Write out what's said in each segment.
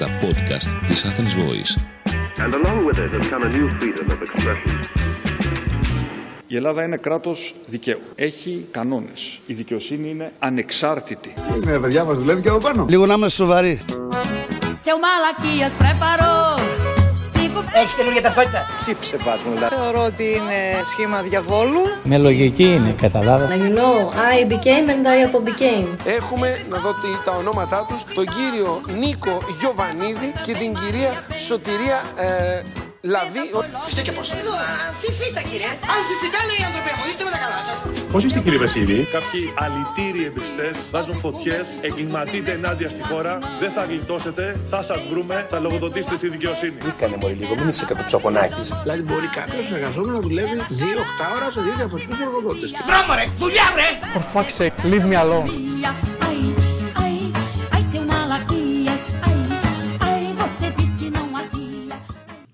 τα podcast της Athens Voice. And along with it has come a new freedom of expression. Η Ελλάδα είναι κράτος δικαίου. Έχει κανόνες. Η δικαιοσύνη είναι ανεξάρτητη. Είναι παιδιά μας δουλεύει και από πάνω. Λίγο να είμαστε σοβαροί. Seu Malaquias preparou cinco Έχεις καινούργια ταυτότητα. Τσίψε βάζουν δηλαδή. Θεωρώ ότι είναι σχήμα διαβόλου. Με λογική είναι, καταλάβα. You know, I became and I became. Έχουμε, να δω τι, τα ονόματά τους, τον κύριο Νίκο Γιοβανίδη και την κυρία Σωτηρία ε, Λαβή. Είστε και πώς το λέω. Αμφιφίτα κύριε. Αμφιφίτα λέει οι άνθρωποι μου. Είστε με τα καλά σας. Πώς είστε κύριε Βασίλη. Κάποιοι αλητήριοι εμπριστές βάζουν φωτιές, εγκληματείτε ενάντια στη χώρα, δεν θα γλιτώσετε, θα σας βρούμε, θα λογοδοτήσετε στη δικαιοσύνη. Κάνε μωρή λίγο, μην είσαι κατοψακονάκης. Δηλαδή μπορεί κάποιος εργαζόμενο να δουλεύει 2-8 ώρα σε δύο διαφορετικούς εργοδότες. Δρόμο ρε. Δουλειά ρε. Ai, ai,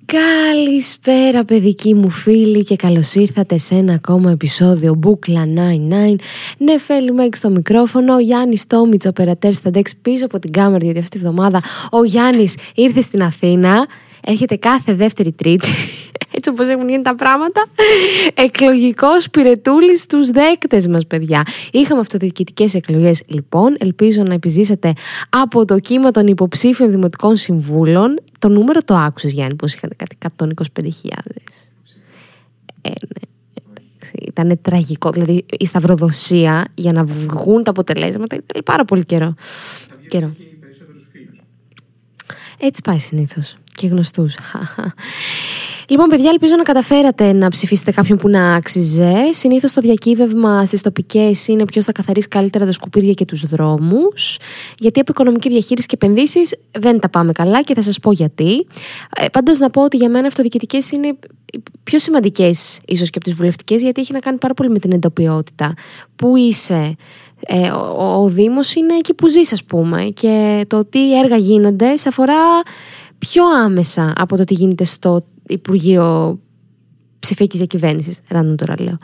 Καλησπέρα παιδικοί μου φίλοι και καλώς ήρθατε σε ένα ακόμα επεισόδιο Μπούκλα 99 Νεφέλη Μέγκ στο μικρόφωνο, ο Γιάννης Τόμιτς, ο περατέρ Σταντέξ πίσω από την κάμερα γιατί αυτή τη βδομάδα ο Γιάννης ήρθε στην Αθήνα Έρχεται κάθε δεύτερη τρίτη έτσι όπως έχουν γίνει τα πράγματα εκλογικός πυρετούλης στους δέκτες μας παιδιά είχαμε αυτοδιοικητικές εκλογές λοιπόν ελπίζω να επιζήσατε από το κύμα των υποψήφιων δημοτικών συμβούλων το νούμερο το άκουσες Γιάννη πως είχαν κάτι 125.000 ε, ναι. Ήταν τραγικό. Δηλαδή η σταυροδοσία για να βγουν τα αποτελέσματα ήταν πάρα πολύ καιρό. καιρό. Έτσι πάει συνήθως. Και γνωστούς. Λοιπόν, παιδιά, ελπίζω να καταφέρατε να ψηφίσετε κάποιον που να άξιζε. Συνήθως το διακύβευμα στις τοπικές είναι ποιος θα καθαρίσει καλύτερα τα σκουπίδια και τους δρόμους. Γιατί από οικονομική διαχείριση και επενδύσεις δεν τα πάμε καλά και θα σας πω γιατί. Ε, Πάντως, να πω ότι για μένα αυτοδιοικητικές είναι πιο σημαντικές ίσως και από τις βουλευτικές, γιατί έχει να κάνει πάρα πολύ με την εντοπιότητα. Πού είσαι, ε, ο, ο Δήμος είναι εκεί που ζεις ας πούμε και το τι έργα γίνονται σε αφορά πιο άμεσα από το τι γίνεται στο Υπουργείο Ψηφιακής Διακυβέρνησης ράνων τώρα λέω.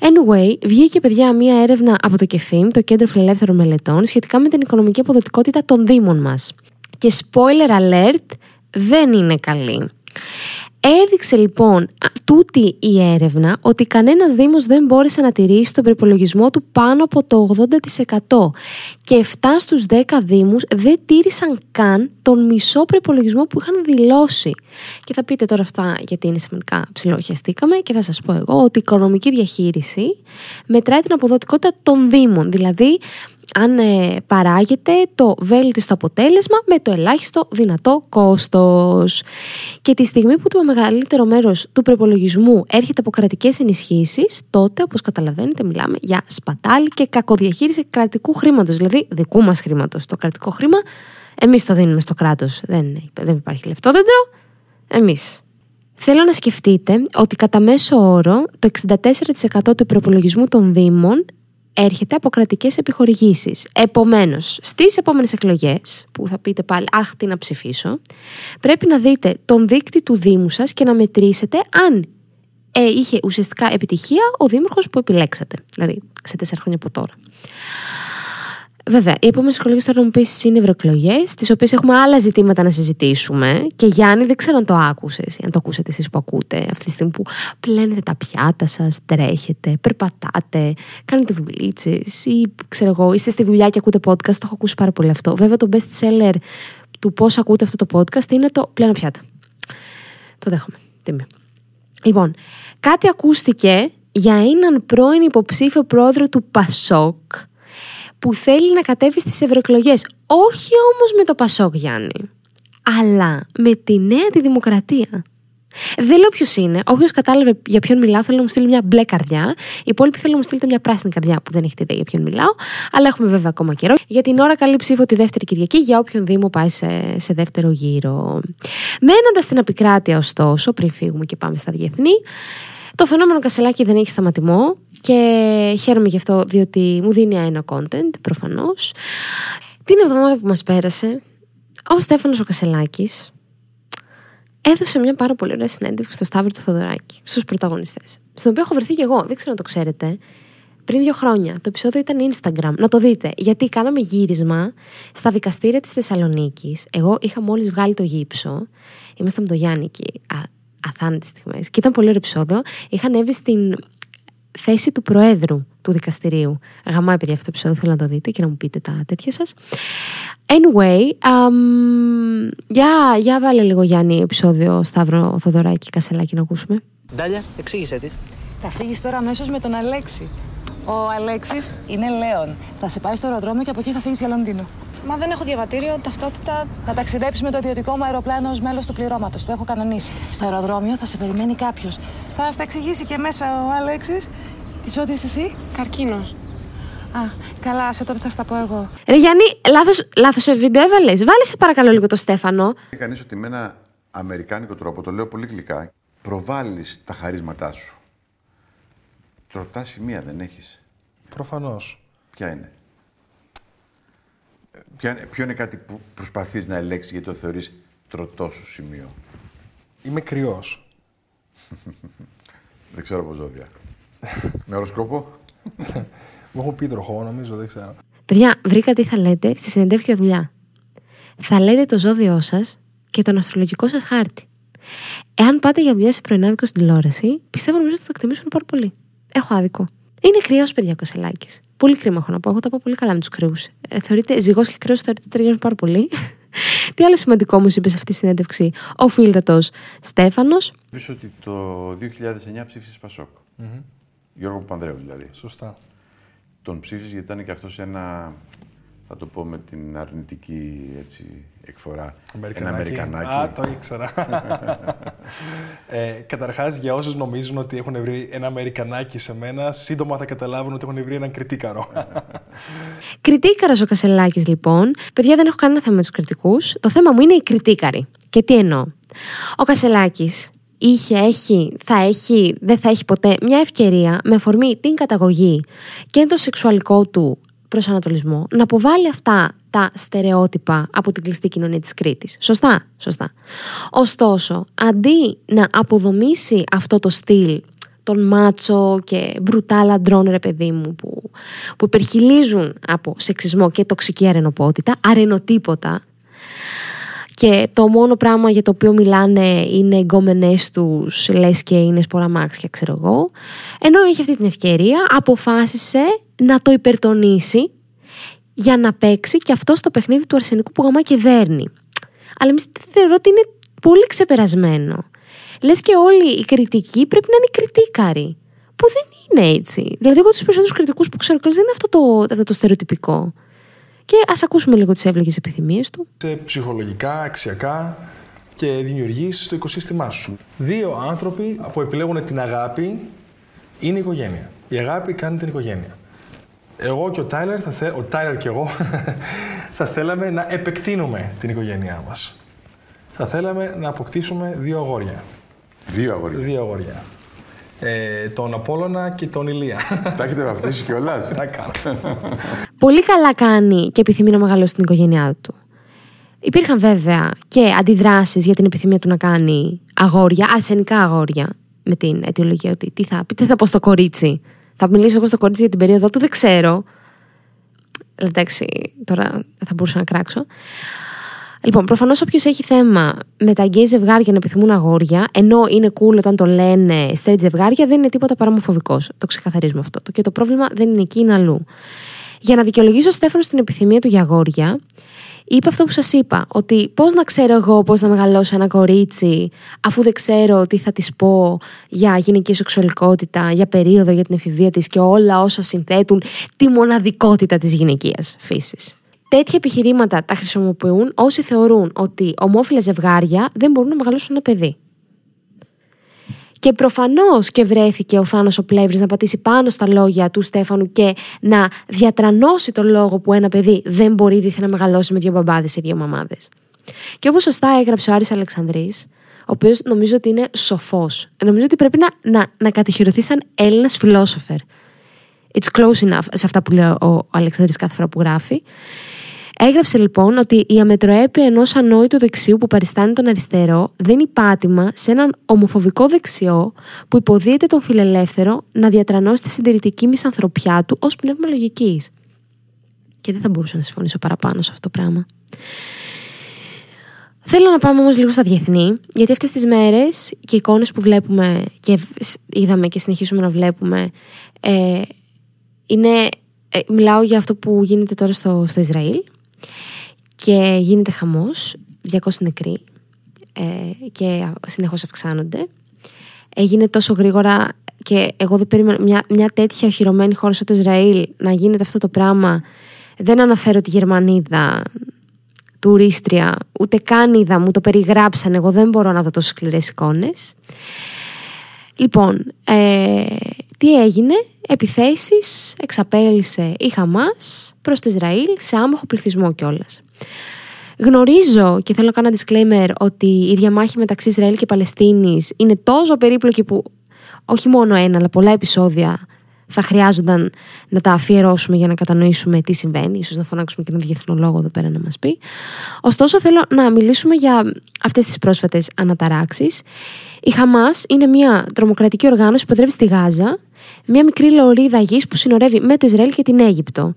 Anyway, βγήκε παιδιά μία έρευνα από το ΚΕΦΙΜ, το Κέντρο Φιλελεύθερων Μελετών σχετικά με την οικονομική αποδοτικότητα των Δήμων μας. Και spoiler alert δεν είναι καλή Έδειξε λοιπόν τούτη η έρευνα ότι κανένας Δήμος δεν μπόρεσε να τηρήσει τον προπολογισμό του πάνω από το 80% και 7 στους 10 Δήμους δεν τήρησαν καν τον μισό προπολογισμό που είχαν δηλώσει. Και θα πείτε τώρα αυτά γιατί είναι σημαντικά ψηλοχιαστήκαμε και θα σας πω εγώ ότι η οικονομική διαχείριση μετράει την αποδοτικότητα των Δήμων. Δηλαδή αν ε, παράγεται το βέλτιστο αποτέλεσμα με το ελάχιστο δυνατό κόστος. Και τη στιγμή που το μεγαλύτερο μέρος του προπολογισμού έρχεται από κρατικές ενισχύσεις, τότε, όπως καταλαβαίνετε, μιλάμε για σπατάλη και κακοδιαχείριση κρατικού χρήματος, δηλαδή δικού μας χρήματος. Το κρατικό χρήμα, εμείς το δίνουμε στο κράτος, δεν, δεν υπάρχει λεφτόδεντρο, εμείς. Θέλω να σκεφτείτε ότι κατά μέσο όρο το 64% του προπολογισμού των Δήμων έρχεται από κρατικές επιχορηγήσεις. Επομένως, στις επόμενες εκλογές, που θα πείτε πάλι, Αχ, τι να ψηφίσω, πρέπει να δείτε τον δείκτη του Δήμου σας και να μετρήσετε αν ε, είχε ουσιαστικά επιτυχία ο Δήμαρχος που επιλέξατε. Δηλαδή, σε τέσσερα χρόνια από τώρα. Βέβαια, οι επόμενες εκλογές τώρα μου πει είναι ευρωεκλογέ, τις οποίες έχουμε άλλα ζητήματα να συζητήσουμε. Και Γιάννη, δεν ξέρω αν το άκουσες ή αν το ακούσατε εσείς που ακούτε αυτή τη στιγμή που πλένετε τα πιάτα σας, τρέχετε, περπατάτε, κάνετε δουλίτσες ή ξέρω εγώ, είστε στη δουλειά και ακούτε podcast. Το έχω ακούσει πάρα πολύ αυτό. Βέβαια, το best seller του πώς ακούτε αυτό το podcast είναι το πλένω πιάτα. Το δέχομαι. Τίμιο. Λοιπόν, κάτι ακούστηκε για έναν πρώην υποψήφιο πρόεδρο του Πασόκ που θέλει να κατέβει στις ευρωεκλογές. Όχι όμως με το Πασόκ Γιάννη, αλλά με τη νέα τη δημοκρατία. Δεν λέω ποιος είναι. Όποιος κατάλαβε για ποιον μιλάω, θέλω να μου στείλει μια μπλε καρδιά. Οι υπόλοιποι θέλω να μου στείλετε μια πράσινη καρδιά που δεν έχετε ιδέα για ποιον μιλάω. Αλλά έχουμε βέβαια ακόμα καιρό. Για την ώρα, καλή ψήφο τη δεύτερη Κυριακή για όποιον Δήμο πάει σε, σε δεύτερο γύρο. Μένοντας στην επικράτεια, ωστόσο, πριν φύγουμε και πάμε στα διεθνή, το φαινόμενο Κασελάκη δεν έχει σταματημό και χαίρομαι γι' αυτό διότι μου δίνει ένα content προφανώς. Την εβδομάδα που μας πέρασε ο Στέφανος ο Κασελάκης έδωσε μια πάρα πολύ ωραία συνέντευξη στο Σταύρο του Θοδωράκη στους πρωταγωνιστές στην οποία έχω βρεθεί και εγώ, δεν ξέρω αν το ξέρετε πριν δύο χρόνια. Το επεισόδιο ήταν Instagram. Να το δείτε. Γιατί κάναμε γύρισμα στα δικαστήρια της Θεσσαλονίκης. Εγώ είχα μόλις βγάλει το γύψο. Είμαστε με τον Γιάννη εκεί. Αθάνετε στιγμές. Και ήταν πολύ ωραίο επεισόδιο. Είχα ανέβει στην θέση του Προέδρου του δικαστηρίου. Γαμάει, παιδιά, αυτό το επεισόδιο. Θέλω να το δείτε και να μου πείτε τα τέτοια σας. Anyway, um, για, για βάλε λίγο Γιάννη επεισόδιο Σταύρο Θοδωράκη Κασελάκη να ακούσουμε. Ντάλια, εξήγησέ της. Θα φύγεις τώρα αμέσως με τον Αλέξη. Ο Αλέξης είναι Λέον. Θα σε πάει στο αεροδρόμιο και από εκεί θα φύγεις για Λονδίνο. Μα δεν έχω διαβατήριο, ταυτότητα. Να ταξιδέψεις με το ιδιωτικό μου αεροπλάνο ως μέλος του πληρώματος. Το έχω κανονίσει. Στο αεροδρόμιο θα σε περιμένει κάποιος. Θα στα εξηγήσει και μέσα ο Αλέξης. Τι όδειε εσύ, καρκίνος. Α, καλά, σε τότε θα στα πω εγώ. Ρε Γιάννη, λάθος, λάθος σε βίντεο έβαλες. Βάλε σε παρακαλώ λίγο το Στέφανο. Κανείς ότι με ένα αμερικάνικο τρόπο, το λέω πολύ γλυκά, προβάλλεις τα χαρίσματά σου. Τροτά σημεία δεν έχεις. Προφανώς. Ποια είναι; Ποια, ποιο είναι κάτι που προσπαθείς να ελέγξεις γιατί το θεωρείς τροτό σου σημείο; Είμαι κρυός. δεν ξέρω από ζώδια. Με οροσκόπο. Μου έχω πει τροχό, νομίζω, δεν ξέρω. Παιδιά, βρήκα τι θα λέτε στη συνεντεύξη για δουλειά. Θα λέτε το ζώδιό σας και τον αστρολογικό σας χάρτη. Εάν πάτε για δουλειά σε πρωινάδικο στην τηλεόραση, πιστεύω νομίζω ότι θα το εκτιμήσουν πάρα πολύ. Έχω άδικο. Είναι κρυός, παιδιά, ο Κασελάκης. Πολύ κρίμα έχω να πω. Εγώ τα πάω πολύ καλά με τους κρυούς. Ε, θεωρείται ζυγός και κρυός, θεωρείται ταιριάζουν πάρα πολύ. Τι άλλο σημαντικό μου είπες σε αυτή τη συνέντευξη; Ο φίλτατος Στέφανος. Πίσω ότι το 2009 ψήφισε Πασόκ. Mm-hmm. Γιώργο Παπανδρέου δηλαδή. Σωστά. Τον ψήφισες γιατί ήταν και αυτός ένα θα το πω με την αρνητική έτσι, εκφορά. Αμερικανάκι. Ένα Αμερικανάκι. Α, το ήξερα. ε, καταρχάς, για όσους νομίζουν ότι έχουν βρει ένα Αμερικανάκι σε μένα, σύντομα θα καταλάβουν ότι έχουν βρει έναν κριτίκαρο. Κριτίκαρος ο Κασελάκης, λοιπόν. Παιδιά, δεν έχω κανένα θέμα με τους κριτικούς. Το θέμα μου είναι οι κριτίκαροι. Και τι εννοώ. Ο Κασελάκης είχε, έχει, θα έχει, δεν θα έχει ποτέ μια ευκαιρία με αφορμή την καταγωγή και το σεξουαλικό του προσανατολισμό να αποβάλει αυτά τα στερεότυπα από την κλειστή κοινωνία της Κρήτης. Σωστά, σωστά. Ωστόσο, αντί να αποδομήσει αυτό το στυλ τον μάτσο και μπρουτάλ αντρών ρε παιδί μου που, που υπερχιλίζουν από σεξισμό και τοξική αρενοπότητα, αρενοτύποτα και το μόνο πράγμα για το οποίο μιλάνε είναι οι γκόμενες τους λες και είναι σποραμάξια ξέρω εγώ ενώ έχει αυτή την ευκαιρία αποφάσισε να το υπερτονίσει για να παίξει και αυτό στο παιχνίδι του αρσενικού που γαμά και δέρνει. Αλλά εμείς θεωρώ ότι είναι πολύ ξεπερασμένο. Λες και όλοι οι κριτικοί πρέπει να είναι κριτήκαροι. Που δεν είναι έτσι. Δηλαδή, εγώ τους περισσότερους κριτικούς που ξέρω δεν είναι αυτό το, αυτό το στερεοτυπικό. Και ας ακούσουμε λίγο τις εύλογες επιθυμίες του. Σε ψυχολογικά, αξιακά και δημιουργεί το οικοσύστημά σου. Δύο άνθρωποι που επιλέγουν την αγάπη είναι η οικογένεια. Η αγάπη κάνει την οικογένεια. Εγώ και ο Τάιλερ, θα θε... ο Τάιλερ και εγώ, θα θέλαμε να επεκτείνουμε την οικογένειά μας. Θα θέλαμε να αποκτήσουμε δύο αγόρια. Δύο αγόρια. Δύο αγόρια. Ε, τον Απόλλωνα και τον Ηλία. Τα έχετε βαφτίσει κιόλας; Τα κάνω. Πολύ καλά κάνει και επιθυμεί να μεγαλώσει την οικογένειά του. Υπήρχαν βέβαια και αντιδράσεις για την επιθυμία του να κάνει αγόρια, αρσενικά αγόρια, με την αιτιολογία ότι τι θα, τι θα πω στο κορίτσι. Θα μιλήσω εγώ στο κορίτσι για την περίοδο του, δεν ξέρω. Εντάξει, τώρα θα μπορούσα να κράξω. Λοιπόν, προφανώς όποιος έχει θέμα με τα γκέι ζευγάρια να επιθυμούν αγόρια, ενώ είναι cool όταν το λένε straight ζευγάρια, δεν είναι τίποτα παρά Το ξεκαθαρίζουμε αυτό. Και το πρόβλημα δεν είναι εκεί, είναι αλλού. Για να δικαιολογήσω ο Στέφανο την επιθυμία του για αγόρια, είπε αυτό που σας είπα, ότι πώς να ξέρω εγώ πώς να μεγαλώσω ένα κορίτσι, αφού δεν ξέρω τι θα της πω για γυναική σεξουαλικότητα, για περίοδο, για την εφηβεία της και όλα όσα συνθέτουν τη μοναδικότητα της γυναικείας φύσης. Τέτοια επιχειρήματα τα χρησιμοποιούν όσοι θεωρούν ότι ομόφυλα ζευγάρια δεν μπορούν να μεγαλώσουν ένα παιδί. Και προφανώς και βρέθηκε ο Θάνος ο Πλεύρης να πατήσει πάνω στα λόγια του Στέφανου και να διατρανώσει το λόγο που ένα παιδί δεν μπορεί δίθεν να μεγαλώσει με δύο μπαμπάδες ή δύο μαμάδες. Και όπως σωστά έγραψε ο Άρης Αλεξανδρής, ο οποίος νομίζω ότι είναι σοφός. Νομίζω ότι πρέπει να, να, να κατηχηρωθεί σαν Έλληνας φιλόσοφερ. It's close enough σε αυτά που λέει ο, ο Αλεξανδρής κάθε φορά που γράφει. Έγραψε λοιπόν ότι η αμετροέπεια ενός ανόητου δεξιού που παριστάνει τον αριστερό δεν είναι πάτημα σε έναν ομοφοβικό δεξιό που υποδίεται τον φιλελεύθερο να διατρανώσει τη συντηρητική μισανθρωπιά του ως πνεύμα λογικής. Και δεν θα μπορούσα να συμφωνήσω παραπάνω σε αυτό το πράγμα. Θέλω να πάμε όμως λίγο στα διεθνή, γιατί αυτές τις μέρες και οι εικόνες που βλέπουμε και είδαμε και συνεχίσουμε να βλέπουμε ε, είναι. Ε, μιλάω για αυτό που γίνεται τώρα στο, στο Ισραήλ και γίνεται χαμός, 200 νεκροί ε, και συνεχώς αυξάνονται. Έγινε τόσο γρήγορα και εγώ δεν περίμενα μια, μια τέτοια οχυρωμένη χώρα στο Ισραήλ να γίνεται αυτό το πράγμα. Δεν αναφέρω τη Γερμανίδα τουρίστρια, ούτε καν είδα, μου το περιγράψαν, εγώ δεν μπορώ να δω τόσο σκληρές εικόνες. Λοιπόν, ε, τι έγινε, επιθέσεις εξαπέλυσε η Χαμάς προς το Ισραήλ σε άμαχο πληθυσμό κιόλας. Γνωρίζω και θέλω να κάνω disclaimer ότι η διαμάχη μεταξύ Ισραήλ και Παλαιστίνης είναι τόσο περίπλοκη που όχι μόνο ένα αλλά πολλά επεισόδια θα χρειάζονταν να τα αφιερώσουμε για να κατανοήσουμε τι συμβαίνει, ίσως να φωνάξουμε και έναν διεθνολόγο εδώ πέρα να μας πει. Ωστόσο θέλω να μιλήσουμε για αυτές τις πρόσφατες αναταράξεις. Η Χαμάς είναι μια τρομοκρατική οργάνωση που παντρεύει στη Γάζα, μια μικρή λωρίδα γης που συνορεύει με το Ισραήλ και την Αίγυπτο.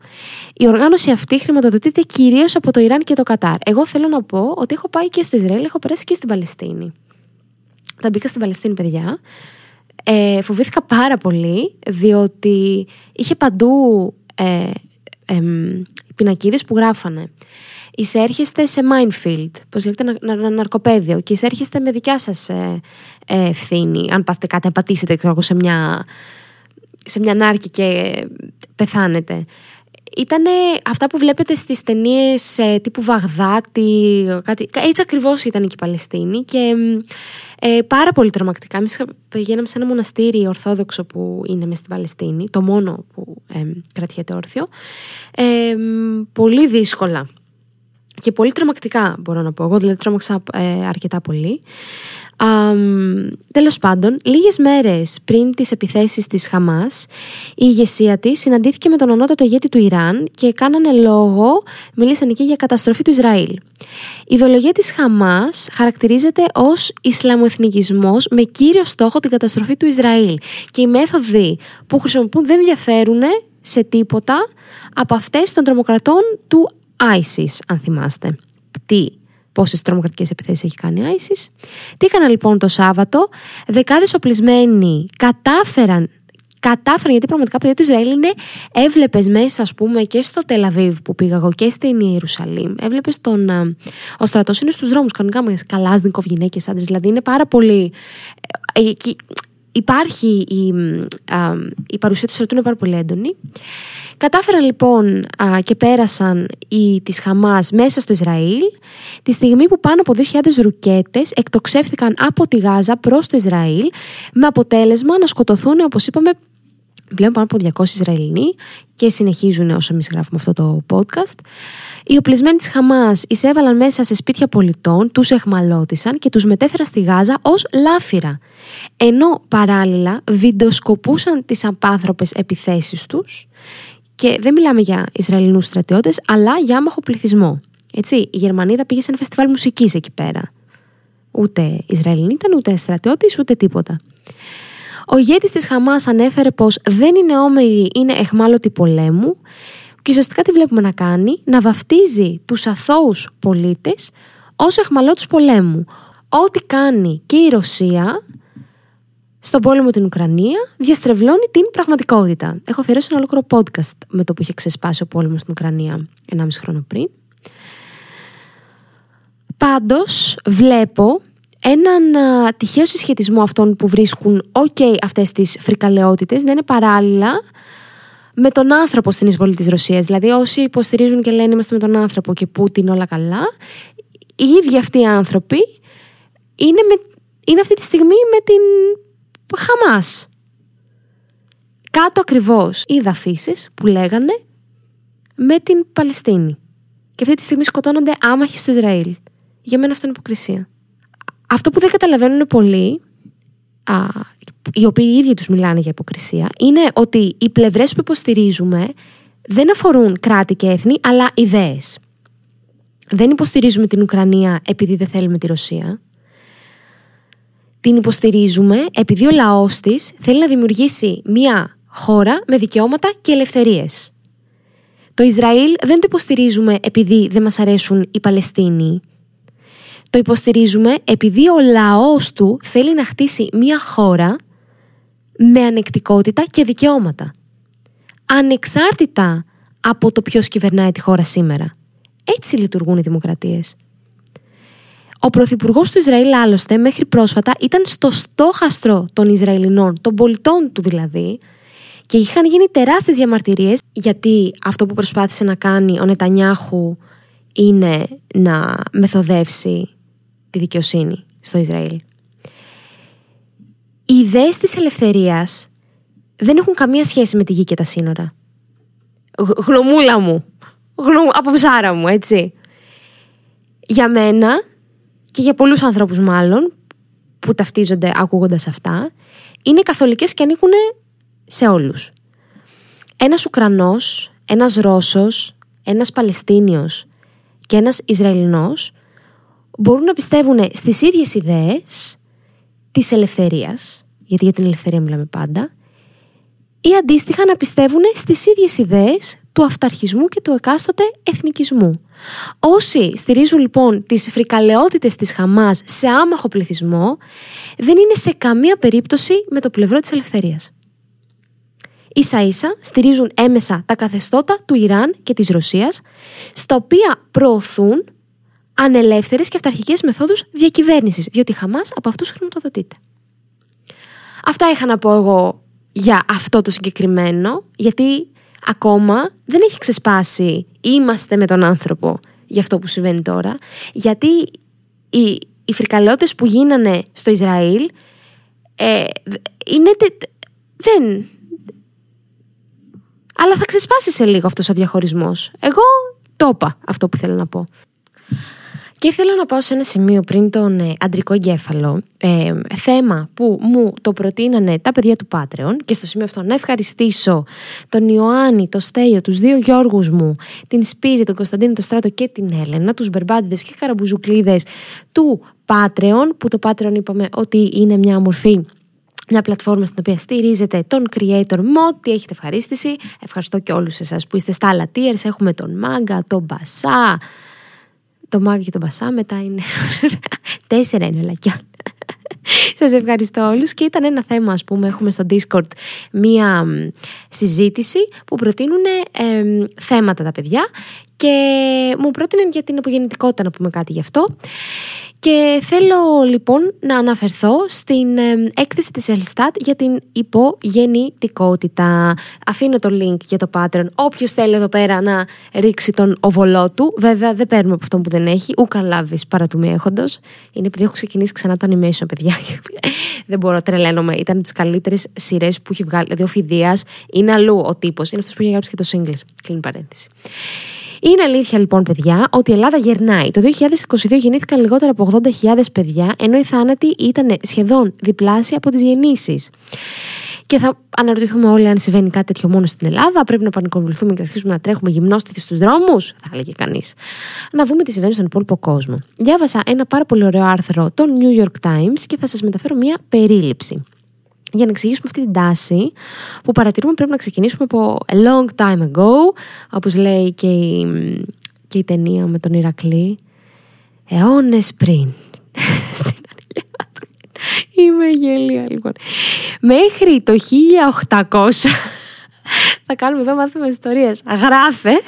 Η οργάνωση αυτή χρηματοδοτείται κυρίως από το Ιράν και το Κατάρ. Εγώ θέλω να πω ότι έχω πάει και στο Ισραήλ, έχω περάσει και στην Παλαιστίνη. Τα μπήκα στην Παλαιστίνη, παιδιά ε, φοβήθηκα πάρα πολύ διότι είχε παντού ε, ε, πινακίδες που γράφανε εισέρχεστε σε minefield, πώς λέγεται να, να, ναρκοπαίδιο και εισέρχεστε με δικιά σας ε, ε, ευθύνη αν πάθετε κάτι, αν πατήσετε ξέρω, σε μια σε μια νάρκη και πεθάνετε. Ήταν αυτά που βλέπετε στις ταινίες ε, τύπου Βαγδάτη, κάτι, έτσι ακριβώς ήταν και η Παλαιστίνη και ε, πάρα πολύ τρομακτικά. Εμείς πηγαίναμε σε ένα μοναστήρι Ορθόδοξο που είναι μες στην Παλαιστίνη, το μόνο που ε, κρατιέται όρθιο. Ε, πολύ δύσκολα και πολύ τρομακτικά μπορώ να πω. Εγώ δηλαδή τρόμαξα ε, αρκετά πολύ. Um, τέλος πάντων, λίγες μέρες πριν τις επιθέσεις της Χαμάς, η ηγεσία της συναντήθηκε με τον ανώτατο ηγέτη του Ιράν και κάνανε λόγο, μιλήσαν εκεί για καταστροφή του Ισραήλ. Η ιδεολογία της Χαμάς χαρακτηρίζεται ως Ισλαμοεθνικισμός με κύριο στόχο την καταστροφή του Ισραήλ και οι μέθοδοι που χρησιμοποιούν δεν διαφέρουν σε τίποτα από αυτές των τρομοκρατών του ISIS, αν θυμάστε. Τι πόσες τρομοκρατικές επιθέσεις έχει κάνει η ISIS. Τι έκανα λοιπόν το Σάββατο. Δεκάδες οπλισμένοι κατάφεραν κατάφεραν, γιατί πραγματικά παιδιά του Ισραήλ είναι, έβλεπες μέσα, ας πούμε, και στο Τελαβίβ που πήγα εγώ και στην Ιερουσαλήμ. Έβλεπες τον. Ο στρατός είναι στους δρόμους, κανονικά με καλάσνικο, γυναίκες, άντρες. Δηλαδή είναι πάρα πολύ. Ε, υπάρχει η, η παρουσία του στρατού είναι πάρα πολύ έντονη. Κατάφεραν λοιπόν και πέρασαν οι, τις Χαμάς μέσα στο Ισραήλ τη στιγμή που πάνω από 2.000 ρουκέτες εκτοξεύθηκαν από τη Γάζα προς το Ισραήλ με αποτέλεσμα να σκοτωθούν όπως είπαμε πλέον πάνω από 200 Ισραηλινοί και συνεχίζουν όσο εμείς γράφουμε αυτό το podcast. Οι οπλισμένοι της Χαμάς εισέβαλαν μέσα σε σπίτια πολιτών, τους εχμαλώτησαν και τους μετέφεραν στη Γάζα ως λάφυρα. Ενώ παράλληλα βιντεοσκοπούσαν τις απάνθρωπες επιθέσεις τους και δεν μιλάμε για Ισραηλινούς στρατιώτες, αλλά για άμαχο πληθυσμό. Έτσι, η Γερμανίδα πήγε σε ένα φεστιβάλ μουσικής εκεί πέρα. Ούτε Ισραηλινή ήταν, ούτε στρατιώτης, ούτε τίποτα. Ο ηγέτης της Χαμάς ανέφερε πως δεν είναι όμοιροι, είναι εχμάλωτοι πολέμου και ουσιαστικά τι βλέπουμε να κάνει, να βαφτίζει τους αθώους πολίτες ως εχμαλώτους πολέμου. Ό,τι κάνει και η Ρωσία στον πόλεμο την Ουκρανία διαστρεβλώνει την πραγματικότητα. Έχω αφιερώσει ένα ολόκληρο podcast με το που είχε ξεσπάσει ο πόλεμος στην Ουκρανία 1,5 χρόνο πριν. Πάντως, βλέπω έναν α, τυχαίο συσχετισμό αυτών που βρίσκουν ok αυτές τις φρικαλαιότητες να είναι παράλληλα με τον άνθρωπο στην εισβολή της Ρωσίας. Δηλαδή όσοι υποστηρίζουν και λένε είμαστε με τον άνθρωπο και Πούτιν όλα καλά, οι ίδιοι αυτοί οι άνθρωποι είναι, με, είναι αυτή τη στιγμή με την Χαμάς. Κάτω ακριβώς είδα αφήσεις που λέγανε με την Παλαιστίνη. Και αυτή τη στιγμή σκοτώνονται άμαχοι στο Ισραήλ. Για μένα αυτό είναι υποκρισία. Αυτό που δεν καταλαβαίνουν πολλοί, α, οι οποίοι οι ίδιοι τους μιλάνε για υποκρισία, είναι ότι οι πλευρές που υποστηρίζουμε δεν αφορούν κράτη και έθνη, αλλά ιδέες. Δεν υποστηρίζουμε την Ουκρανία επειδή δεν θέλουμε τη Ρωσία. Την υποστηρίζουμε επειδή ο λαός της θέλει να δημιουργήσει μια χώρα με δικαιώματα και ελευθερίες. Το Ισραήλ δεν το υποστηρίζουμε επειδή δεν μας αρέσουν οι Παλαιστίνοι. Το υποστηρίζουμε επειδή ο λαός του θέλει να χτίσει μια χώρα με ανεκτικότητα και δικαιώματα. Ανεξάρτητα από το ποιος κυβερνάει τη χώρα σήμερα. Έτσι λειτουργούν οι δημοκρατίες. Ο πρωθυπουργός του Ισραήλ, άλλωστε, μέχρι πρόσφατα ήταν στο στόχαστρο των Ισραηλινών, των πολιτών του δηλαδή, και είχαν γίνει τεράστιες διαμαρτυρίες γιατί αυτό που προσπάθησε να κάνει ο Νετανιάχου είναι να μεθοδεύσει τη δικαιοσύνη στο Ισραήλ. Οι ιδέες της ελευθερίας δεν έχουν καμία σχέση με τη γη και τα σύνορα. Γλωμούλα μου. από ψάρα μου, έτσι. Για μένα και για πολλούς ανθρώπους μάλλον που ταυτίζονται ακούγοντας αυτά είναι καθολικές και ανήκουν σε όλους. Ένας Ουκρανός, ένας Ρώσος, ένας Παλαιστίνιος και ένας Ισραηλινός μπορούν να πιστεύουν στις ίδιες ιδέες της ελευθερίας, γιατί για την ελευθερία μιλάμε πάντα, ή αντίστοιχα να πιστεύουν στις ίδιες ιδέες του αυταρχισμού και του εκάστοτε εθνικισμού. Όσοι στηρίζουν λοιπόν τις φρικαλαιότητες της Χαμάς σε άμαχο πληθυσμό, δεν είναι σε καμία περίπτωση με το πλευρό της ελευθερίας. Ίσα ίσα στηρίζουν έμεσα τα καθεστώτα του Ιράν και της Ρωσίας, στα οποία προωθούν ανελεύθερες και αυταρχικές μεθόδους διακυβέρνησης, διότι η Χαμάς από αυτούς χρηματοδοτείται. Αυτά είχα να πω εγώ για αυτό το συγκεκριμένο, γιατί ακόμα δεν έχει ξεσπάσει είμαστε με τον άνθρωπο για αυτό που συμβαίνει τώρα, γιατί οι, οι φρικαλαιότητες που γίνανε στο Ισραήλ ε, είναι, δεν, αλλά θα ξεσπάσει σε λίγο αυτός ο διαχωρισμός. Εγώ το είπα αυτό που θέλω να πω. Και θέλω να πάω σε ένα σημείο πριν τον ε, αντρικό εγκέφαλο, ε, θέμα που μου το προτείνανε τα παιδιά του Patreon και στο σημείο αυτό να ευχαριστήσω τον Ιωάννη, τον Στέλιο, τους δύο Γιώργους μου, την Σπύρη, τον Κωνσταντίνο, τον Στράτο και την Έλενα, τους Μπερμπάντιδες και Καραμπουζουκλίδες του Patreon, που το Patreon είπαμε ότι είναι μια μορφή μια πλατφόρμα στην οποία στηρίζετε τον creator με ό,τι έχετε ευχαρίστηση. Ευχαριστώ και όλους εσάς που είστε στα άλλα tiers. Έχουμε τον Μάγκα, τον Μπασά. Το Μάγκα και τον Μπασά μετά είναι... Τέσσερα είναι λακιά. Σας ευχαριστώ όλους και ήταν ένα θέμα ας πούμε έχουμε στο Discord μία συζήτηση που προτείνουν θέματα τα παιδιά και μου πρότειναν για την υπογεννητικότητα να πούμε κάτι γι' αυτό και θέλω λοιπόν να αναφερθώ στην έκθεση της Ελστάτ για την υπογεννητικότητα. Αφήνω το link για το Patreon. Όποιος θέλει εδώ πέρα να ρίξει τον οβολό του, βέβαια δεν παίρνουμε από αυτόν που δεν έχει, ούκαν λάβει παρά του μη έχοντος. Είναι επειδή έχω ξεκινήσει ξανά το animation, παιδιά. δεν μπορώ, τρελαίνομαι. Ήταν τις καλύτερες σειρές που έχει βγάλει. Δηλαδή ο Φιδίας είναι αλλού ο τύπος. Είναι αυτός που έχει γράψει και το Singles. Κλείνει παρένθεση. Είναι αλήθεια λοιπόν, παιδιά, ότι η Ελλάδα γερνάει. Το 2022 γεννήθηκαν λιγότερα από 80.000 παιδιά, ενώ οι θάνατοι ήταν σχεδόν διπλάσια από τις γεννήσεις. Και θα αναρωτηθούμε όλοι αν συμβαίνει κάτι τέτοιο μόνο στην Ελλάδα. Πρέπει να πανικοβληθούμε και να αρχίσουμε να τρέχουμε γυμνόστιθοι στους δρόμους, θα έλεγε κανείς. Να δούμε τι συμβαίνει στον υπόλοιπο κόσμο. Διάβασα ένα πάρα πολύ ωραίο άρθρο των New York Times και θα σας μεταφέρω μια περίληψη για να εξηγήσουμε αυτή την τάση που παρατηρούμε πρέπει να ξεκινήσουμε από a long time ago, όπως λέει και η, και η ταινία με τον Ηρακλή, αιώνες πριν. Στην Είμαι γελία λοιπόν. Μέχρι το 1800 θα κάνουμε εδώ μάθημα ιστορίας. Γράφε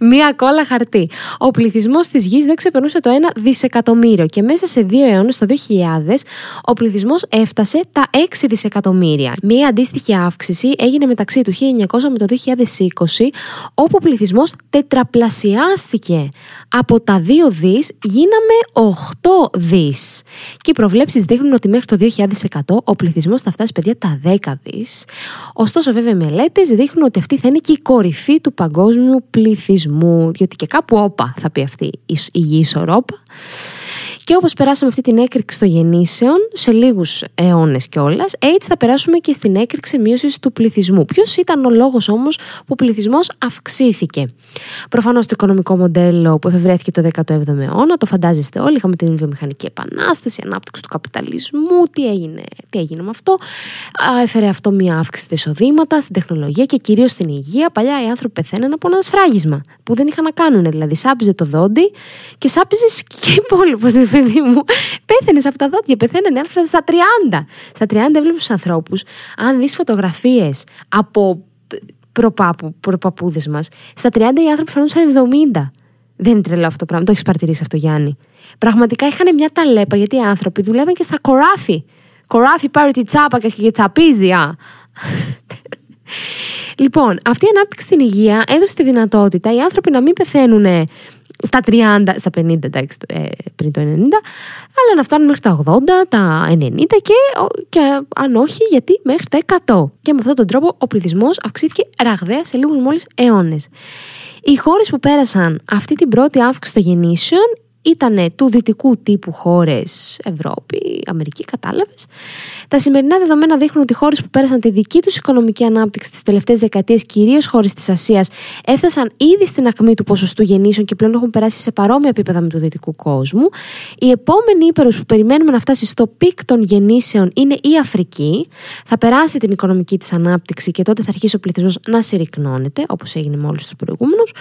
μία κόλλα χαρτί. Ο πληθυσμός της γης δεν ξεπερνούσε το 1 δισεκατομμύριο και μέσα σε δύο αιώνες, το 2000, ο πληθυσμός έφτασε τα 6 δισεκατομμύρια. Μία αντίστοιχη αύξηση έγινε μεταξύ του 1900 με το 2020, όπου ο πληθυσμός τετραπλασιάστηκε. Από τα 2 δις γίναμε 8 δις. Και οι προβλέψεις δείχνουν ότι μέχρι το 2100 ο πληθυσμός θα φτάσει παιδιά τα 10 δις. Ωστόσο, βέβαια, οι μελέτες δείχνουν ότι αυτή θα είναι και η κορυφή του παγκόσμιου πληθυσμού, διότι και κάπου όπα θα πει αυτή η γη ισορρόπα. Και όπως περάσαμε αυτή την έκρηξη των γεννήσεων σε λίγους αιώνες κιόλας, έτσι θα περάσουμε και στην έκρηξη μείωσης του πληθυσμού. Ποιος ήταν ο λόγος όμως που ο πληθυσμός αυξήθηκε; Προφανώς το οικονομικό μοντέλο που εφευρέθηκε το 17ο αιώνα, το φαντάζεστε όλοι, είχαμε την βιομηχανική επανάσταση, ανάπτυξη του καπιταλισμού, τι έγινε, τι έγινε με αυτό. Έφερε αυτό μια αύξηση στα εισοδήματα, στην τεχνολογία και κυρίως στην υγεία. Παλιά οι άνθρωποι πεθαίναν από ένα σφράγισμα που δεν είχαν να κάνουν. Δηλαδή, σάπιζε το δόντι και σάπιζες και υπόλοιπος, παιδί μου. Πέθανε από τα δόντια, πεθαίνανε άνθρωποι στα 30. Στα 30 έβλεπε τους ανθρώπους, αν δεις φωτογραφίες από προπάπου, προπαπούδες μας, στα 30 οι άνθρωποι φαίνονταν 70. Δεν είναι τρελό αυτό το πράγμα. Το έχεις παρατηρήσει αυτό, Γιάννη. Πραγματικά είχαν μια ταλέπα γιατί οι άνθρωποι δουλεύαν και στα κοράφι. Κοράφι πάρει τη τσάπα και τσαπίζει, α. Λοιπόν, αυτή η ανάπτυξη στην υγεία έδωσε τη δυνατότητα οι άνθρωποι να μην πεθαίνουν στα 30, στα 50 εντάξει, ε, πριν το 90, αλλά να φτάνουν μέχρι τα 80, τα 90 και, και αν όχι γιατί μέχρι τα 100. Και με αυτόν τον τρόπο ο πληθυσμός αυξήθηκε ραγδαία σε λίγους μόλις αιώνες. Οι χώρες που πέρασαν αυτή την πρώτη αύξηση των γεννήσεων ήταν του δυτικού τύπου χώρες, Ευρώπη, Αμερική, κατάλαβες. Τα σημερινά δεδομένα δείχνουν ότι οι χώρες που πέρασαν τη δική τους οικονομική ανάπτυξη τις τελευταίες δεκαετίες, κυρίως χώρες της Ασίας, έφτασαν ήδη στην ακμή του ποσοστού γεννήσεων και πλέον έχουν περάσει σε παρόμοια επίπεδα με του δυτικού κόσμου. Η επόμενη ήπειρος που περιμένουμε να φτάσει στο peak των γεννήσεων είναι η Αφρική. Θα περάσει την οικονομική της ανάπτυξη και τότε θα αρχίσει ο πληθυσμός να συρρικνώνεται, όπως έγινε με όλους τους προηγούμενους.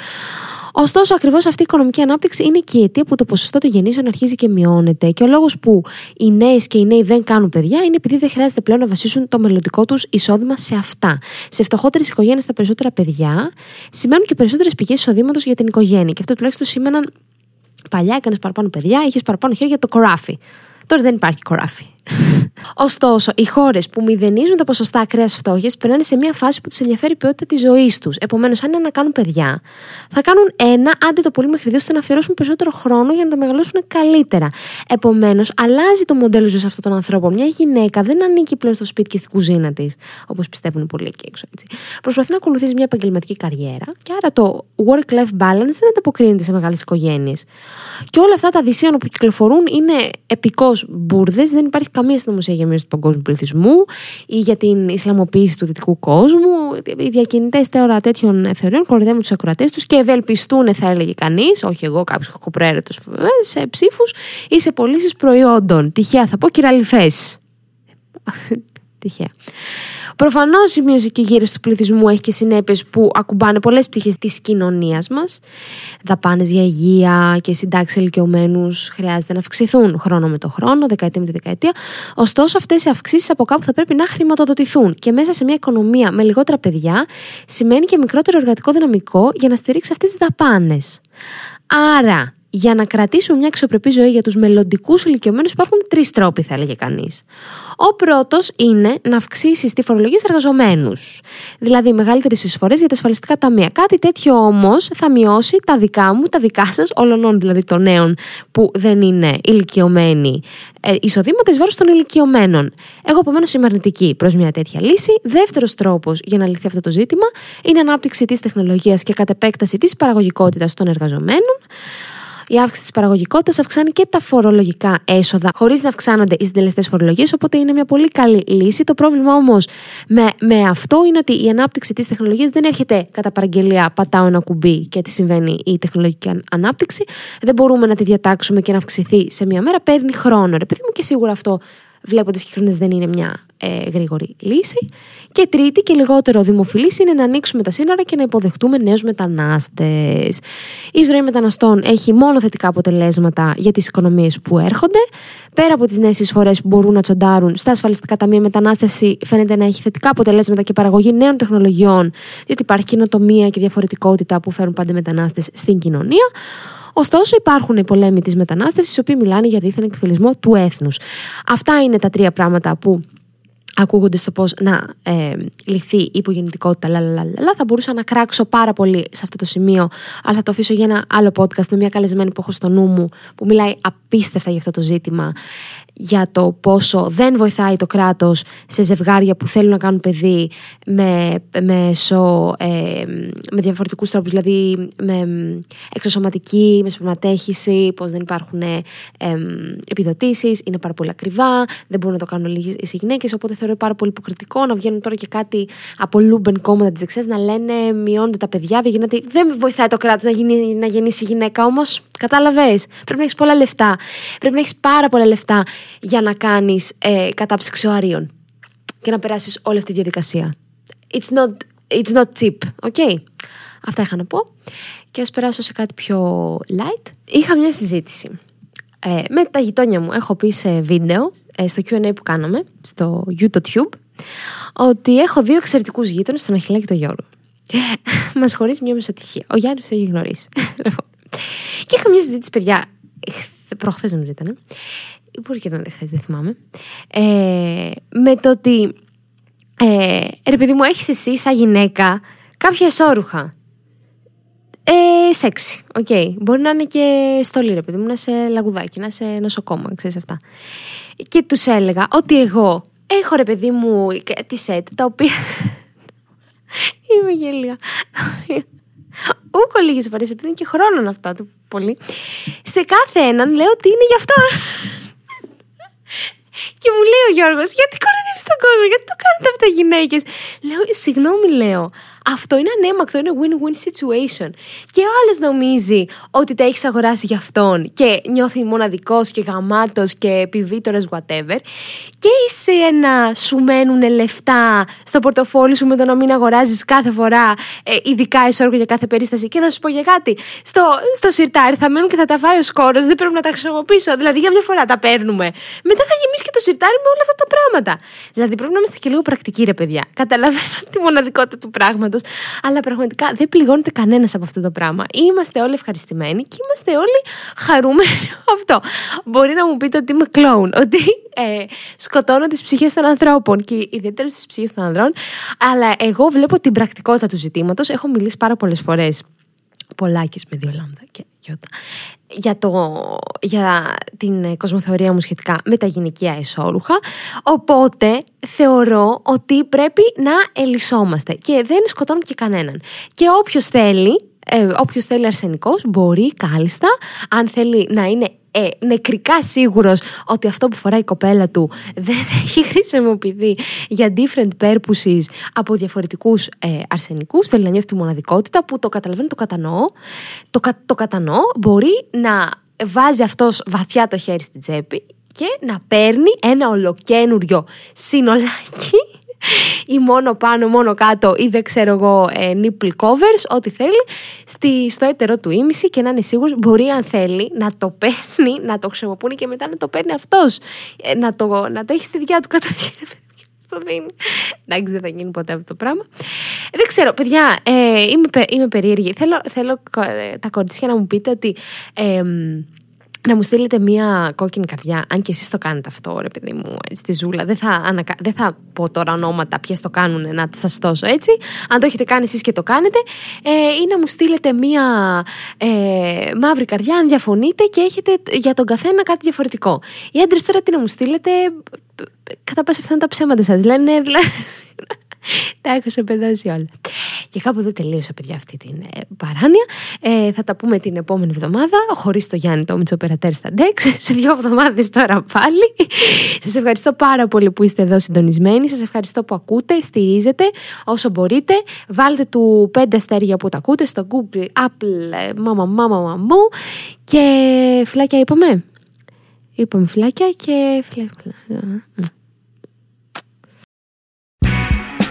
Ωστόσο, ακριβώς αυτή η οικονομική ανάπτυξη είναι και η αιτία που το ποσοστό των γεννήσεων αρχίζει και μειώνεται. Και ο λόγος που οι νέες και οι νέοι δεν κάνουν παιδιά είναι επειδή δεν χρειάζεται πλέον να βασίσουν το μελλοντικό τους εισόδημα σε αυτά. Σε φτωχότερες οικογένειες τα περισσότερα παιδιά σημαίνουν και περισσότερες πηγές εισοδήματος για την οικογένεια. Και αυτό τουλάχιστον σήμαιναν παλιά έκανες παραπάνω παιδιά, είχες παραπάνω χέρια για το κοράφι. Τώρα δεν υπάρχει κοράφι. Ωστόσο, οι χώρες που μηδενίζουν τα ποσοστά ακραίας φτώχειας περνάνε σε μια φάση που τους ενδιαφέρει η ποιότητα της ζωής τους. Επομένως, αν είναι να κάνουν παιδιά, θα κάνουν ένα, άντε το πολύ μέχρι δύο, ώστε να αφιερώσουν περισσότερο χρόνο για να τα μεγαλώσουν καλύτερα. Επομένως, αλλάζει το μοντέλο ζωής αυτών των ανθρώπων. Μια γυναίκα δεν ανήκει πλέον στο σπίτι και στη κουζίνα της, όπως πιστεύουν πολλοί εκεί έξω. Έτσι. Προσπαθεί να ακολουθήσει μια επαγγελματική καριέρα και άρα το work-life balance δεν ανταποκρίνεται σε μεγάλες οικογένειες. Και όλα αυτά τα δυσίωνα που κυκλοφορούν είναι επικώ μπουρδες, δεν υπάρχει καμία συνωμοσία για μείωση του παγκόσμιου πληθυσμού ή για την Ισλαμοποίηση του δυτικού κόσμου. Οι διακινητές τώρα τέτοιων θεωριών κορυδεύουν τους ακροατές τους και ευελπιστούν, θα έλεγε κανείς, όχι εγώ, κάποιος κοπρέρετο, σε ψήφους ή σε πωλήσεις προϊόντων. Τυχαία θα πω κυραλιφές. Τυχαία. Προφανώς η μειωσική γύρωση του πληθυσμού έχει και συνέπειες που ακουμπάνε πολλές πτυχές της κοινωνίας μας. Δαπάνες για υγεία και συντάξεις ηλικιωμένους χρειάζεται να αυξηθούν χρόνο με το χρόνο, δεκαετία με τη δεκαετία. Ωστόσο, αυτές οι αυξήσεις από κάπου θα πρέπει να χρηματοδοτηθούν. Και μέσα σε μια οικονομία με λιγότερα παιδιά σημαίνει και μικρότερο εργατικό δυναμικό για να στηρίξει αυτές τις δαπάνες. Άρα, για να κρατήσουμε μια αξιοπρεπή ζωή για τους μελλοντικούς ηλικιωμένους, υπάρχουν τρεις τρόποι, θα έλεγε κανείς. Ο πρώτος είναι να αυξήσεις τη φορολογία σε εργαζομένους. Δηλαδή, μεγαλύτερες εισφορές για τα ασφαλιστικά ταμεία. Κάτι τέτοιο όμως θα μειώσει τα δικά μου, τα δικά σας, όλων δηλαδή των νέων που δεν είναι ηλικιωμένοι, ε, εισοδήματα εις βάρος των ηλικιωμένων. Εγώ, επομένως, είμαι αρνητική προς μια τέτοια λύση. Δεύτερος τρόπος για να λυθεί αυτό το ζήτημα είναι η ανάπτυξη της τεχνολογίας και κατ' επέκταση της παραγωγικότητας των εργαζομένων η αύξηση της παραγωγικότητας αυξάνει και τα φορολογικά έσοδα, χωρίς να αυξάνονται οι συντελεστές φορολογίε. Οπότε είναι μια πολύ καλή λύση. Το πρόβλημα όμως με, με αυτό είναι ότι η ανάπτυξη της τεχνολογίας δεν έρχεται κατά παραγγελία, πατάω ένα κουμπί και τι συμβαίνει η τεχνολογική ανάπτυξη. Δεν μπορούμε να τη διατάξουμε και να αυξηθεί σε μια μέρα. Παίρνει χρόνο, ρε παιδί μου, και σίγουρα αυτό βλέποντας κυκλώνε δεν είναι μια ε, γρήγορη λύση. Και τρίτη και λιγότερο δημοφιλής είναι να ανοίξουμε τα σύνορα και να υποδεχτούμε νέους μετανάστες. Η εισρωή μεταναστών έχει μόνο θετικά αποτελέσματα για τις οικονομίες που έρχονται. Πέρα από τις νέες εισφορές που μπορούν να τσοντάρουν στα ασφαλιστικά ταμεία, μετανάστευση φαίνεται να έχει θετικά αποτελέσματα και παραγωγή νέων τεχνολογιών, διότι υπάρχει κοινοτομία και διαφορετικότητα που φέρουν πάντα μετανάστες στην κοινωνία. Ωστόσο, υπάρχουν οι πολέμοι της μετανάστευσης, οι οποίοι μιλάνε για δίθεν εκφυλισμό του έθνους. Αυτά είναι τα τρία πράγματα που ακούγονται στο πώς να ε, λυθεί η υπογεννητικότητα, λα, θα μπορούσα να κράξω πάρα πολύ σε αυτό το σημείο, αλλά θα το αφήσω για ένα άλλο podcast με μια καλεσμένη που έχω στο νου μου, που μιλάει απίστευτα για αυτό το ζήτημα για το πόσο δεν βοηθάει το κράτος σε ζευγάρια που θέλουν να κάνουν παιδί με, μέσω, ε, με διαφορετικούς τρόπους, δηλαδή με εξωσωματική, με σπερματέχηση, πως δεν υπάρχουν ε, επιδοτήσεις, είναι πάρα πολύ ακριβά, δεν μπορούν να το κάνουν λίγες οι γυναίκες, οπότε θεωρώ πάρα πολύ υποκριτικό να βγαίνουν τώρα και κάτι από Λούμπεν κόμματα της δεξιάς να λένε μειώνονται τα παιδιά, δεν, γίνεται, δεν βοηθάει το κράτος να, γίνει, να γεννήσει γυναίκα, όμως κατάλαβες, πρέπει να έχεις πολλά λεφτά, πρέπει να έχεις πάρα πολλά λεφτά για να κάνεις ε, κατάψυξη ωαρίων και να περάσεις όλη αυτή τη διαδικασία. It's not, it's not cheap, ok; Αυτά είχα να πω. Και ας περάσω σε κάτι πιο light. Είχα μια συζήτηση ε, με τα γειτόνια μου. Έχω πει σε βίντεο, ε, στο Q&A που κάναμε, στο YouTube, ότι έχω δύο εξαιρετικούς γείτονες, τον Αχιλά και τον Γιώργο. Μας χωρίζει μια μεσοτυχία. Ο Γιάννης το έχει γνωρίσει. Λοιπόν. και είχα μια συζήτηση, παιδιά, προχθές νομίζω ήταν, μπορεί και να δεν δεν θυμάμαι. Ε, με το ότι ε, ρε παιδί μου, έχεις εσύ σαν γυναίκα κάποια εσώρουχα. Ε, σεξι, οκ. Okay. Μπορεί να είναι και στολή, ρε παιδί μου, να σε λαγουδάκι, να σε νοσοκόμα, ξέρεις αυτά. Και τους έλεγα ότι εγώ έχω ρε παιδί μου τη σετ, τα οποία. Είμαι γελία. Ουκ ολίγες φορές, επειδή είναι και χρόνο αυτά του πολύ. Σε κάθε έναν λέω ότι είναι γι' αυτό. Και μου λέει ο Γιώργος, γιατί κοροϊδεύεις τον κόσμο, γιατί το κάνετε αυτά οι γυναίκες; Λέω, συγγνώμη, λέω. Αυτό είναι ανέμακτο, είναι win-win situation. Και ο άλλος νομίζει ότι τα έχεις αγοράσει για αυτόν και νιώθει μοναδικός και γαμάτος και επιβίτορας, whatever. Και είσαι ένα σου μένουν λεφτά στο πορτοφόλι σου με το να μην αγοράζεις κάθε φορά, ε, ειδικά εσόργο για κάθε περίσταση. Και να σου πω για κάτι, στο, στο σιρτάρι θα μένουν και θα τα φάει ο σκόρος, δεν πρέπει να τα χρησιμοποιήσω. Δηλαδή για μια φορά τα παίρνουμε. Μετά θα γεμίσει και το σιρτάρι με όλα αυτά τα πράγματα. Δηλαδή πρέπει να είμαστε και λίγο πρακτικοί, ρε παιδιά. Καταλαβαίνω τη μοναδικότητα του πράγματος αλλά πραγματικά δεν πληγώνεται κανένας από αυτό το πράγμα. Είμαστε όλοι ευχαριστημένοι και είμαστε όλοι χαρούμενοι από αυτό. Μπορεί να μου πείτε ότι είμαι κλόουν, ότι ε, σκοτώνω τις ψυχές των ανθρώπων και ιδιαίτερα τι ψυχές των ανδρών, αλλά εγώ βλέπω την πρακτικότητα του ζητήματος. Έχω μιλήσει πάρα πολλές φορές. Πολλάκις με δύο λάμδα και γιώτα για, το, για την κοσμοθεωρία μου σχετικά με τα γυναικεία εσώρουχα. Οπότε θεωρώ ότι πρέπει να ελισσόμαστε και δεν σκοτώνουμε και κανέναν. Και όποιος θέλει, ε, όποιος θέλει αρσενικός μπορεί κάλλιστα, αν θέλει να είναι ε, νεκρικά σίγουρος ότι αυτό που φοράει η κοπέλα του δεν έχει χρησιμοποιηθεί για different purposes από διαφορετικούς ε, αρσενικούς, θέλει να νιώθει τη μοναδικότητα που το καταλαβαίνω, το κατανοώ. Το, το κατανοώ, μπορεί να βάζει αυτός βαθιά το χέρι στην τσέπη και να παίρνει ένα ολοκένουριο συνολάκι ή μόνο πάνω, μόνο κάτω ή δεν ξέρω εγώ ε, nipple covers, ό,τι θέλει, στη, στο έτερο του ήμιση και να είναι σίγουρος μπορεί αν θέλει να το παίρνει, να το χρησιμοποιούν και μετά να το παίρνει αυτός, ε, να, το, να το έχει στη δικιά του κατοχή. Στο δίνει. Εντάξει, δεν θα γίνει ποτέ αυτό το πράγμα. Δεν ξέρω, παιδιά, ε, είμαι, είμαι περίεργη. Θέλω, θέλω ε, τα κορίτσια να μου πείτε ότι να μου στείλετε μία κόκκινη καρδιά, αν και εσείς το κάνετε αυτό, ρε παιδί μου, έτσι, στη ζούλα. Δεν θα, ανακα... δεν θα πω τώρα ονόματα ποιες το κάνουν να σας δώσω έτσι. Αν το έχετε κάνει εσείς και το κάνετε, ε, ή να μου στείλετε μία ε, μαύρη καρδιά, αν διαφωνείτε και έχετε για τον καθένα κάτι διαφορετικό. Οι άντρες τώρα τι να μου στείλετε, κατά πάσα πιθανότητα ψέματα σας λένε, δηλαδή. Τα έχω σε παιδώσει όλα. Και κάπου εδώ τελείωσα, παιδιά, αυτή την ε, παράνοια. Ε, θα τα πούμε την επόμενη εβδομάδα, χωρίς το Γιάννη το Μίτσο Περατέρ στα Ντέξ, σε δύο εβδομάδες τώρα πάλι. Σας ευχαριστώ πάρα πολύ που είστε εδώ συντονισμένοι. Σας ευχαριστώ που ακούτε, στηρίζετε όσο μπορείτε. Βάλτε του πέντε αστέρια που τα ακούτε στο Google, Apple, μάμα, μάμα, μαμού. Και φυλάκια είπαμε. Είπαμε φυλάκια και φυλάκια.